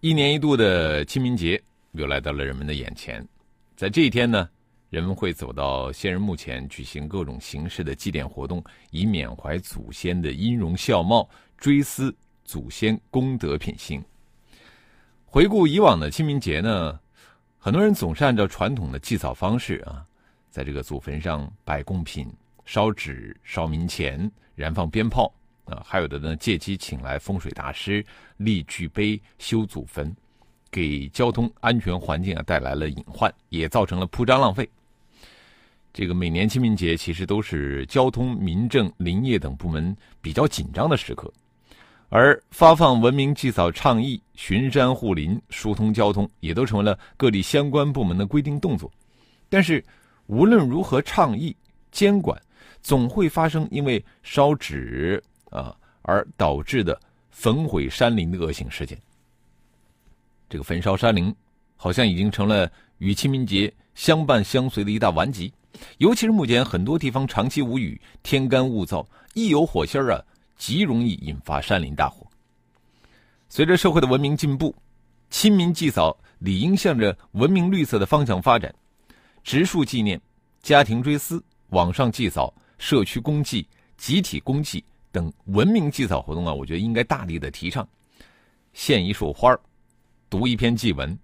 一年一度的清明节又来到了人们的眼前，在这一天呢。人们会走到先人墓前举行各种形式的祭奠活动，以缅怀祖先的音容笑貌，追思祖先功德品行。回顾以往的清明节呢，很多人总是按照传统的祭扫方式啊，在这个祖坟上摆贡品、烧纸、烧冥钱、燃放鞭炮啊，还有的呢借机请来风水大师立巨碑修祖坟。给交通安全环境啊带来了隐患，也造成了铺张浪费。这个每年清明节其实都是交通、民政、林业等部门比较紧张的时刻，而发放文明祭扫倡议、巡山护林、疏通交通，也都成为了各地相关部门的规定动作。但是，无论如何倡议监管，总会发生因为烧纸啊而导致的焚毁山林的恶性事件。这个焚烧山林，好像已经成了与清明节相伴相随的一大顽疾。尤其是目前很多地方长期无雨，天干物燥，一有火星儿啊，极容易引发山林大火。随着社会的文明进步，清明祭扫理应向着文明绿色的方向发展。植树纪念、家庭追思、网上祭扫、社区公祭、集体公祭等文明祭扫活动啊，我觉得应该大力的提倡。献一束花。读一篇祭文，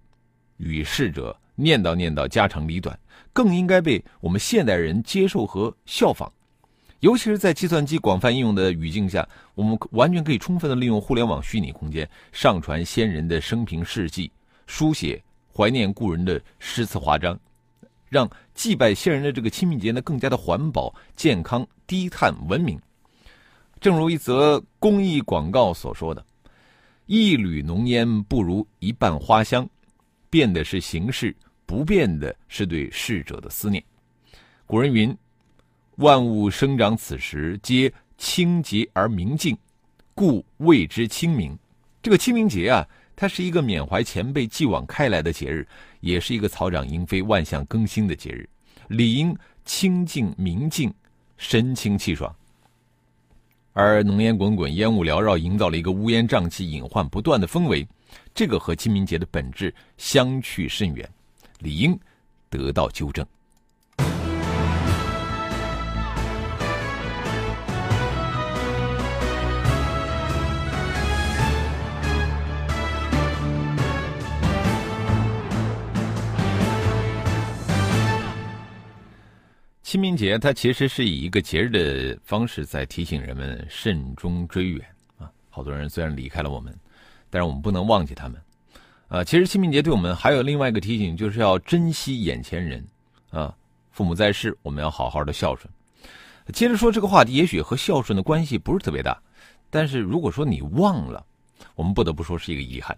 与逝者念叨念叨家长里短，更应该被我们现代人接受和效仿。尤其是在计算机广泛应用的语境下，我们完全可以充分的利用互联网虚拟空间，上传先人的生平事迹，书写怀念故人的诗词华章，让祭拜先人的这个清明节呢更加的环保、健康、低碳、文明。正如一则公益广告所说的。一缕浓烟不如一瓣花香，变的是形式，不变的是对逝者的思念。古人云：“万物生长此时，皆清洁而明净，故谓之清明。”这个清明节啊，它是一个缅怀前辈、继往开来的节日，也是一个草长莺飞、万象更新的节日，理应清静明净，神清气爽。而浓烟滚滚，烟雾缭绕，营造了一个乌烟瘴气、隐患不断的氛围，这个和清明节的本质相去甚远，理应得到纠正。清明节，它其实是以一个节日的方式在提醒人们慎终追远啊。好多人虽然离开了我们，但是我们不能忘记他们。啊，其实清明节对我们还有另外一个提醒，就是要珍惜眼前人啊。父母在世，我们要好好的孝顺。接着说这个话题，也许和孝顺的关系不是特别大，但是如果说你忘了，我们不得不说是一个遗憾。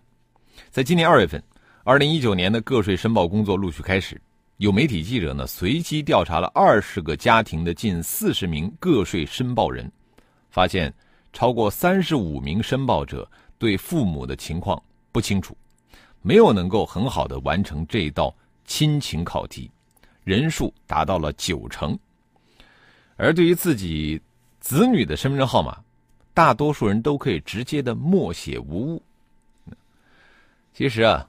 在今年二月份，二零一九年的个税申报工作陆续开始。有媒体记者呢，随机调查了二十个家庭的近四十名个税申报人，发现超过三十五名申报者对父母的情况不清楚，没有能够很好的完成这道亲情考题，人数达到了九成。而对于自己子女的身份证号码，大多数人都可以直接的默写无误。其实啊，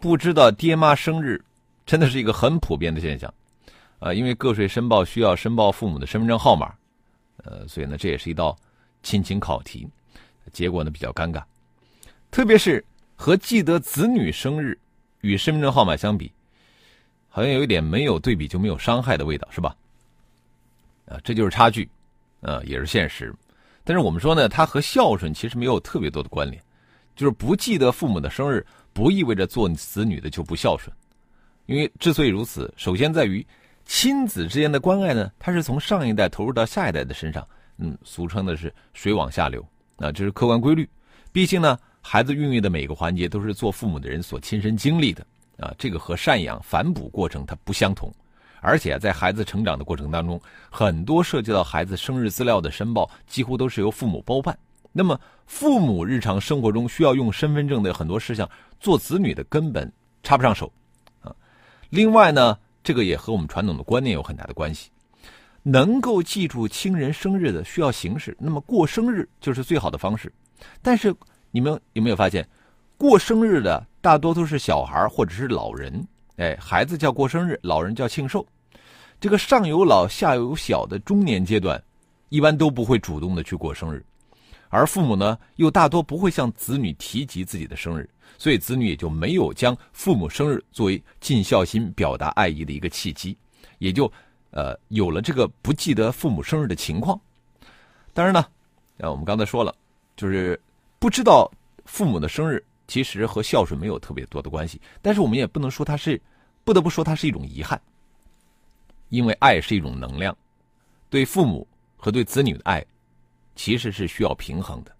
不知道爹妈生日。真的是一个很普遍的现象，啊，因为个税申报需要申报父母的身份证号码，呃，所以呢，这也是一道亲情考题，结果呢比较尴尬，特别是和记得子女生日与身份证号码相比，好像有一点没有对比就没有伤害的味道，是吧？啊，这就是差距，啊，也是现实。但是我们说呢，它和孝顺其实没有特别多的关联，就是不记得父母的生日，不意味着做子女的就不孝顺。因为之所以如此，首先在于亲子之间的关爱呢，它是从上一代投入到下一代的身上，嗯，俗称的是水往下流，啊，这是客观规律。毕竟呢，孩子孕育的每个环节都是做父母的人所亲身经历的啊，这个和赡养反哺过程它不相同。而且在孩子成长的过程当中，很多涉及到孩子生日资料的申报，几乎都是由父母包办。那么，父母日常生活中需要用身份证的很多事项，做子女的根本插不上手。另外呢，这个也和我们传统的观念有很大的关系。能够记住亲人生日的需要形式，那么过生日就是最好的方式。但是你们有没有发现，过生日的大多都是小孩或者是老人？哎，孩子叫过生日，老人叫庆寿。这个上有老下有小的中年阶段，一般都不会主动的去过生日，而父母呢，又大多不会向子女提及自己的生日，所以子女也就没有将父母生日作为尽孝心、表达爱意的一个契机，也就呃有了这个不记得父母生日的情况。当然呢，啊，我们刚才说了，就是不知道父母的生日，其实和孝顺没有特别多的关系，但是我们也不能说它是，不得不说它是一种遗憾。因为爱是一种能量，对父母和对子女的爱，其实是需要平衡的。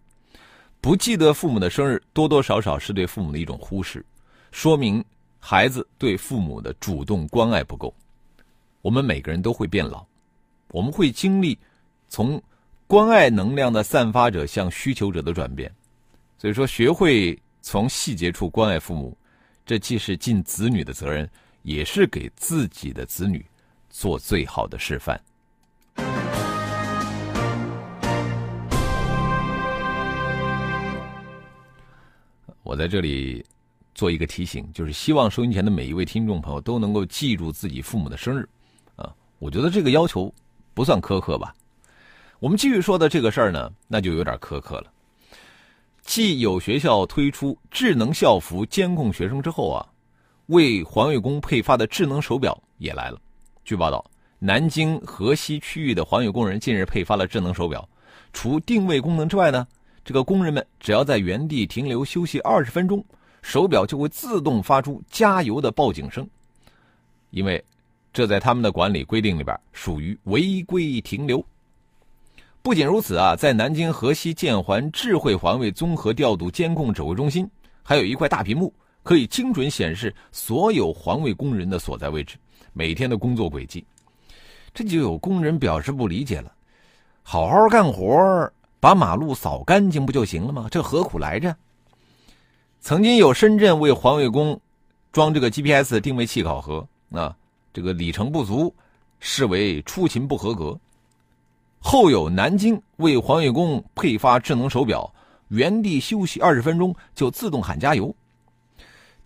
不记得父母的生日，多多少少是对父母的一种忽视，说明孩子对父母的主动关爱不够。我们每个人都会变老，我们会经历从关爱能量的散发者向需求者的转变。所以说，学会从细节处关爱父母，这既是尽子女的责任，也是给自己的子女。做最好的示范。我在这里做一个提醒，就是希望收音前的每一位听众朋友都能够记住自己父母的生日。啊，我觉得这个要求不算苛刻吧。我们继续说的这个事儿呢，那就有点苛刻了。继有学校推出智能校服监控学生之后啊，为环卫工配发的智能手表也来了。据报道，南京河西区域的环卫工人近日配发了智能手表，除定位功能之外呢，这个工人们只要在原地停留休息二十分钟，手表就会自动发出加油的报警声。因为这在他们的管理规定里边属于违规停留。不仅如此啊，在南京河西建环智慧环卫综合调度监控指挥中心，还有一块大屏幕，可以精准显示所有环卫工人的所在位置。每天的工作轨迹，这就有工人表示不理解了。好好干活，把马路扫干净不就行了吗？这何苦来着？曾经有深圳为环卫工装这个 GPS 定位器考核，啊，这个里程不足，视为出勤不合格。后有南京为环卫工配发智能手表，原地休息二十分钟就自动喊加油。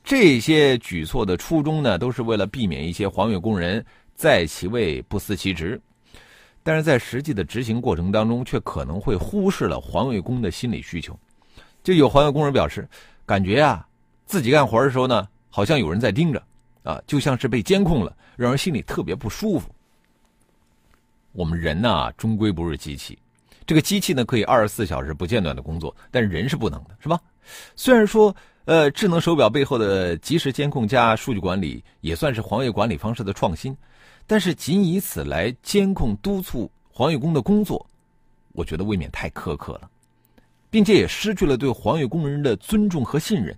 这些举措的初衷呢，都是为了避免一些环卫工人在其位不思其职，但是在实际的执行过程当中，却可能会忽视了环卫工的心理需求。就有环卫工人表示，感觉啊，自己干活的时候呢，好像有人在盯着，啊，就像是被监控了，让人心里特别不舒服。我们人呢，终归不是机器，这个机器呢，可以二十四小时不间断的工作，但人是不能的，是吧？虽然说。呃，智能手表背后的即时监控加数据管理，也算是环卫管理方式的创新，但是仅以此来监控督促环卫工的工作，我觉得未免太苛刻了，并且也失去了对环卫工人的尊重和信任。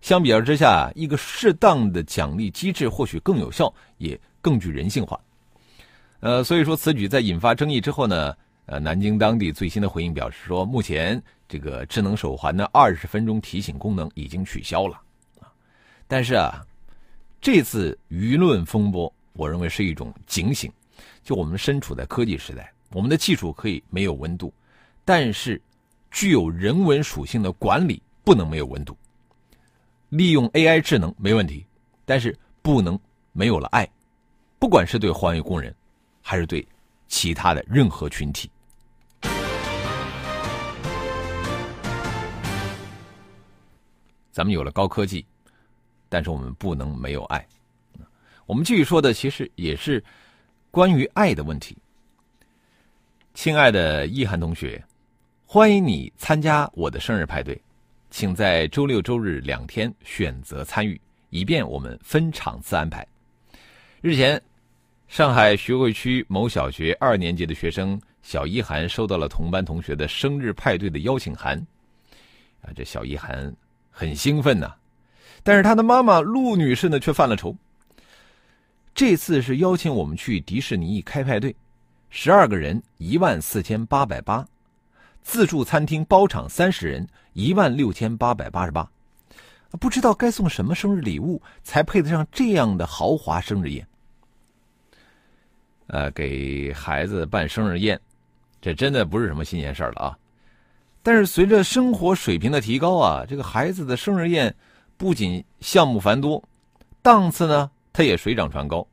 相比较之下，一个适当的奖励机制或许更有效，也更具人性化。呃，所以说此举在引发争议之后呢？呃，南京当地最新的回应表示说，目前这个智能手环的二十分钟提醒功能已经取消了，但是啊，这次舆论风波，我认为是一种警醒。就我们身处在科技时代，我们的技术可以没有温度，但是具有人文属性的管理不能没有温度。利用 AI 智能没问题，但是不能没有了爱，不管是对环卫工人，还是对其他的任何群体。咱们有了高科技，但是我们不能没有爱。我们继续说的其实也是关于爱的问题。亲爱的易涵同学，欢迎你参加我的生日派对，请在周六周日两天选择参与，以便我们分场次安排。日前，上海徐汇区某小学二年级的学生小一涵收到了同班同学的生日派对的邀请函。啊，这小一涵很兴奋呐。但是他的妈妈陆女士呢，却犯了愁。这次是邀请我们去迪士尼开派对，十二个人一万四千八百八，自助餐厅包场三十人一万六千八百八十八，不知道该送什么生日礼物才配得上这样的豪华生日宴。呃，给孩子办生日宴，这真的不是什么新鲜事儿了啊！但是随着生活水平的提高啊，这个孩子的生日宴不仅项目繁多，档次呢，它也水涨船高。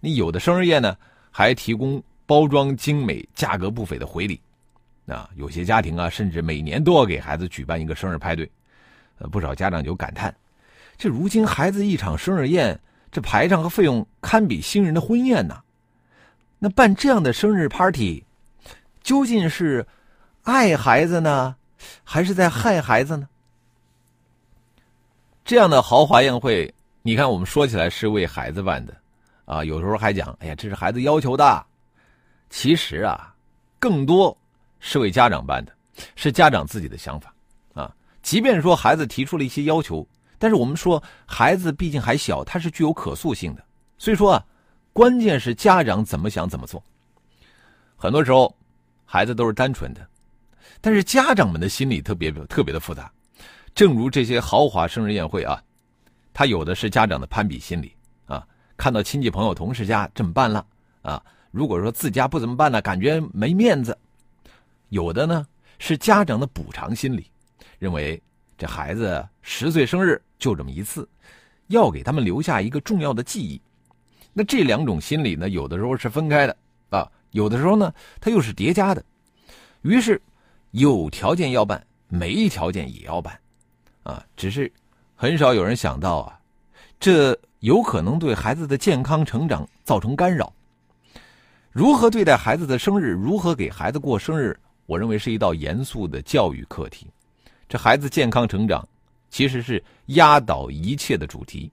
你有的生日宴呢，还提供包装精美、价格不菲的回礼。啊，有些家庭啊，甚至每年都要给孩子举办一个生日派对。呃，不少家长就感叹：这如今孩子一场生日宴，这排场和费用堪比新人的婚宴呐！那办这样的生日 party，究竟是爱孩子呢，还是在害孩子呢？这样的豪华宴会，你看我们说起来是为孩子办的，啊，有时候还讲，哎呀，这是孩子要求的。其实啊，更多是为家长办的，是家长自己的想法啊。即便说孩子提出了一些要求，但是我们说孩子毕竟还小，他是具有可塑性的，所以说啊。关键是家长怎么想怎么做。很多时候，孩子都是单纯的，但是家长们的心理特别特别的复杂。正如这些豪华生日宴会啊，他有的是家长的攀比心理啊，看到亲戚朋友同事家这么办了啊，如果说自家不怎么办呢，感觉没面子。有的呢是家长的补偿心理，认为这孩子十岁生日就这么一次，要给他们留下一个重要的记忆。那这两种心理呢，有的时候是分开的啊，有的时候呢，它又是叠加的。于是，有条件要办，没条件也要办，啊，只是很少有人想到啊，这有可能对孩子的健康成长造成干扰。如何对待孩子的生日，如何给孩子过生日，我认为是一道严肃的教育课题。这孩子健康成长，其实是压倒一切的主题。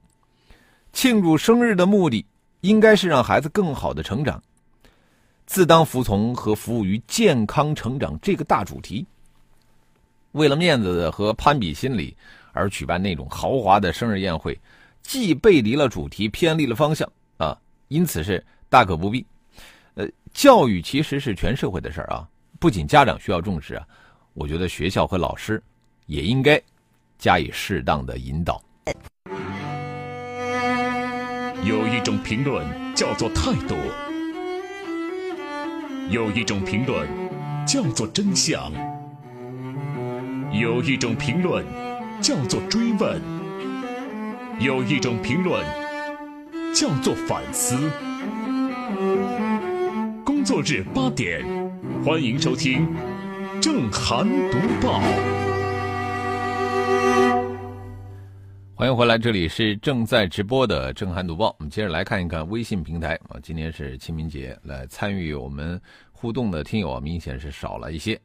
庆祝生日的目的。应该是让孩子更好的成长，自当服从和服务于健康成长这个大主题。为了面子和攀比心理而举办那种豪华的生日宴会，既背离了主题，偏离了方向啊，因此是大可不必。呃，教育其实是全社会的事儿啊，不仅家长需要重视啊，我觉得学校和老师也应该加以适当的引导。有一种评论叫做态度，有一种评论叫做真相，有一种评论叫做追问，有一种评论叫做反思。工作日八点，欢迎收听《正涵读报》。欢迎回来，这里是正在直播的《正涵读报》。我们接着来看一看微信平台啊，今天是清明节，来参与我们互动的听友，明显是少了一些。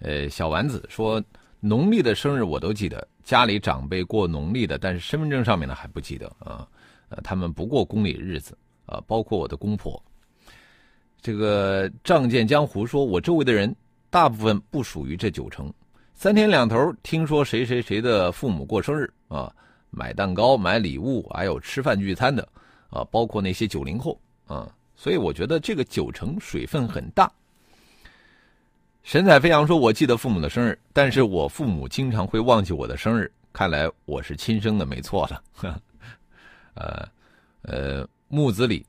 呃，小丸子说，农历的生日我都记得，家里长辈过农历的，但是身份证上面呢还不记得啊。呃，他们不过公历日子啊，包括我的公婆。这个仗剑江湖说，我周围的人大部分不属于这九成，三天两头听说谁谁谁的父母过生日啊。买蛋糕、买礼物，还有吃饭聚餐的，啊，包括那些九零后啊，所以我觉得这个九成水分很大。神采飞扬说：“我记得父母的生日，但是我父母经常会忘记我的生日，看来我是亲生的没错了。”呃，呃，木子李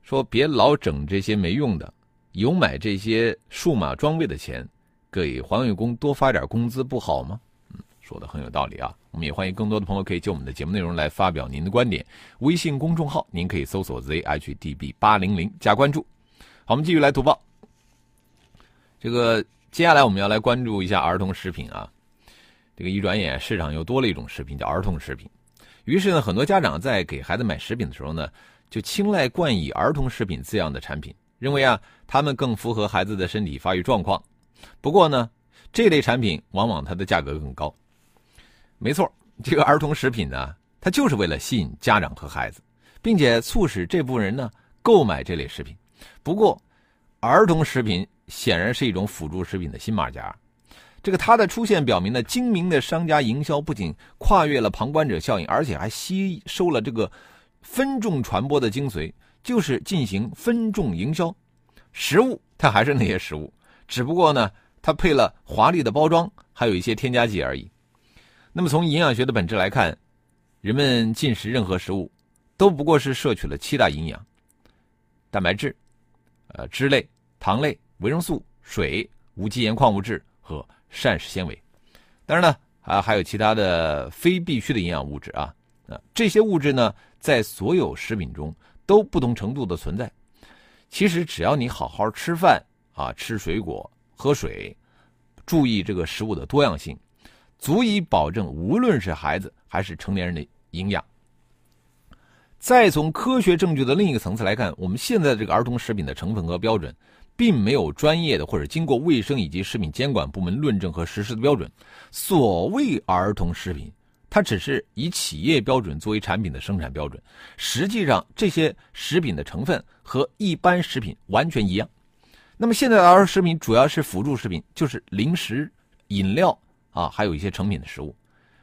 说：“别老整这些没用的，有买这些数码装备的钱，给环卫工多发点工资不好吗？”嗯说的很有道理啊！我们也欢迎更多的朋友可以就我们的节目内容来发表您的观点。微信公众号您可以搜索 zhdb 八零零加关注。好，我们继续来读报。这个接下来我们要来关注一下儿童食品啊。这个一转眼市场又多了一种食品叫儿童食品，于是呢，很多家长在给孩子买食品的时候呢，就青睐冠以儿童食品字样的产品，认为啊，他们更符合孩子的身体发育状况。不过呢，这类产品往往它的价格更高。没错，这个儿童食品呢，它就是为了吸引家长和孩子，并且促使这部分人呢购买这类食品。不过，儿童食品显然是一种辅助食品的新马甲，这个它的出现表明呢，精明的商家营销不仅跨越了旁观者效应，而且还吸收了这个分众传播的精髓，就是进行分众营销。食物它还是那些食物，只不过呢，它配了华丽的包装，还有一些添加剂而已。那么从营养学的本质来看，人们进食任何食物，都不过是摄取了七大营养：蛋白质、呃脂类、糖类、维生素、水、无机盐矿物质和膳食纤维。当然呢，啊还有其他的非必需的营养物质啊啊这些物质呢，在所有食品中都不同程度的存在。其实只要你好好吃饭啊，吃水果、喝水，注意这个食物的多样性。足以保证无论是孩子还是成年人的营养。再从科学证据的另一个层次来看，我们现在这个儿童食品的成分和标准，并没有专业的或者经过卫生以及食品监管部门论证和实施的标准。所谓儿童食品，它只是以企业标准作为产品的生产标准，实际上这些食品的成分和一般食品完全一样。那么现在的儿童食品主要是辅助食品，就是零食、饮料。啊，还有一些成品的食物，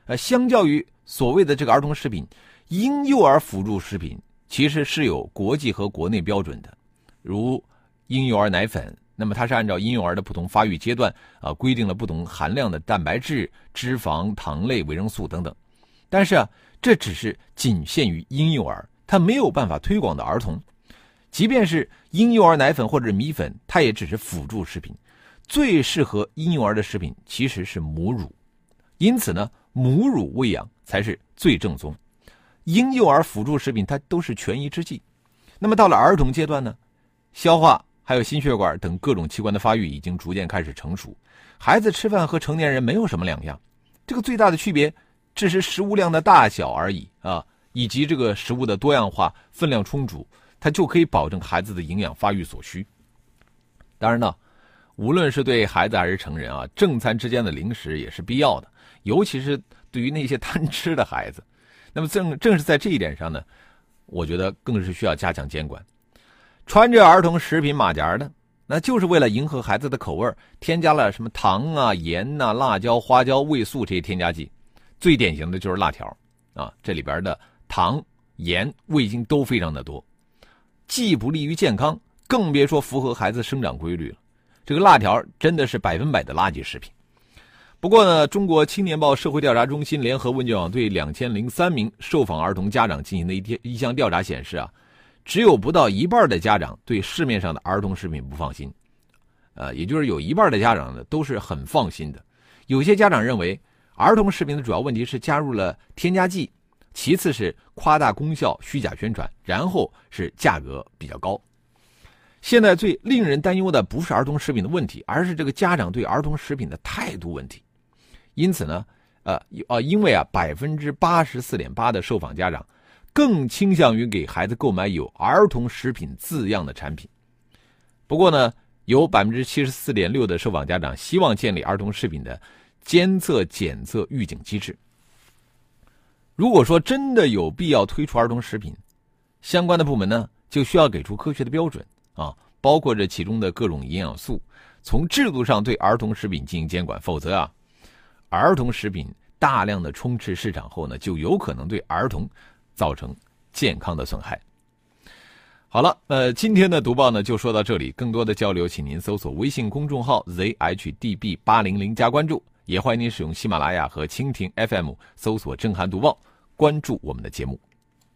呃，相较于所谓的这个儿童食品，婴幼儿辅助食品其实是有国际和国内标准的，如婴幼儿奶粉，那么它是按照婴幼儿的不同发育阶段啊，规定了不同含量的蛋白质、脂肪、糖类、维生素等等。但是啊，这只是仅限于婴幼儿，它没有办法推广到儿童。即便是婴幼儿奶粉或者米粉，它也只是辅助食品。最适合婴幼儿的食品其实是母乳，因此呢，母乳喂养才是最正宗。婴幼儿辅助食品它都是权宜之计。那么到了儿童阶段呢，消化还有心血管等各种器官的发育已经逐渐开始成熟，孩子吃饭和成年人没有什么两样。这个最大的区别只是食物量的大小而已啊，以及这个食物的多样化、分量充足，它就可以保证孩子的营养发育所需。当然呢。无论是对孩子还是成人啊，正餐之间的零食也是必要的，尤其是对于那些贪吃的孩子。那么正正是在这一点上呢，我觉得更是需要加强监管。穿着儿童食品马甲的，那就是为了迎合孩子的口味，添加了什么糖啊、盐呐、辣椒、花椒、味素这些添加剂。最典型的就是辣条啊，这里边的糖、盐、味精都非常的多，既不利于健康，更别说符合孩子生长规律了。这个辣条真的是百分百的垃圾食品。不过呢，中国青年报社会调查中心联合问卷网对两千零三名受访儿童家长进行的一天一项调查显示啊，只有不到一半的家长对市面上的儿童食品不放心，呃，也就是有一半的家长呢都是很放心的。有些家长认为，儿童食品的主要问题是加入了添加剂，其次是夸大功效、虚假宣传，然后是价格比较高。现在最令人担忧的不是儿童食品的问题，而是这个家长对儿童食品的态度问题。因此呢，呃，呃，因为啊，百分之八十四点八的受访家长更倾向于给孩子购买有儿童食品字样的产品。不过呢，有百分之七十四点六的受访家长希望建立儿童食品的监测、检测、预警机制。如果说真的有必要推出儿童食品，相关的部门呢，就需要给出科学的标准。啊，包括这其中的各种营养素，从制度上对儿童食品进行监管，否则啊，儿童食品大量的充斥市场后呢，就有可能对儿童造成健康的损害。好了，呃，今天的读报呢就说到这里，更多的交流，请您搜索微信公众号 zhdb 八零零加关注，也欢迎您使用喜马拉雅和蜻蜓 FM 搜索“震撼读报”，关注我们的节目。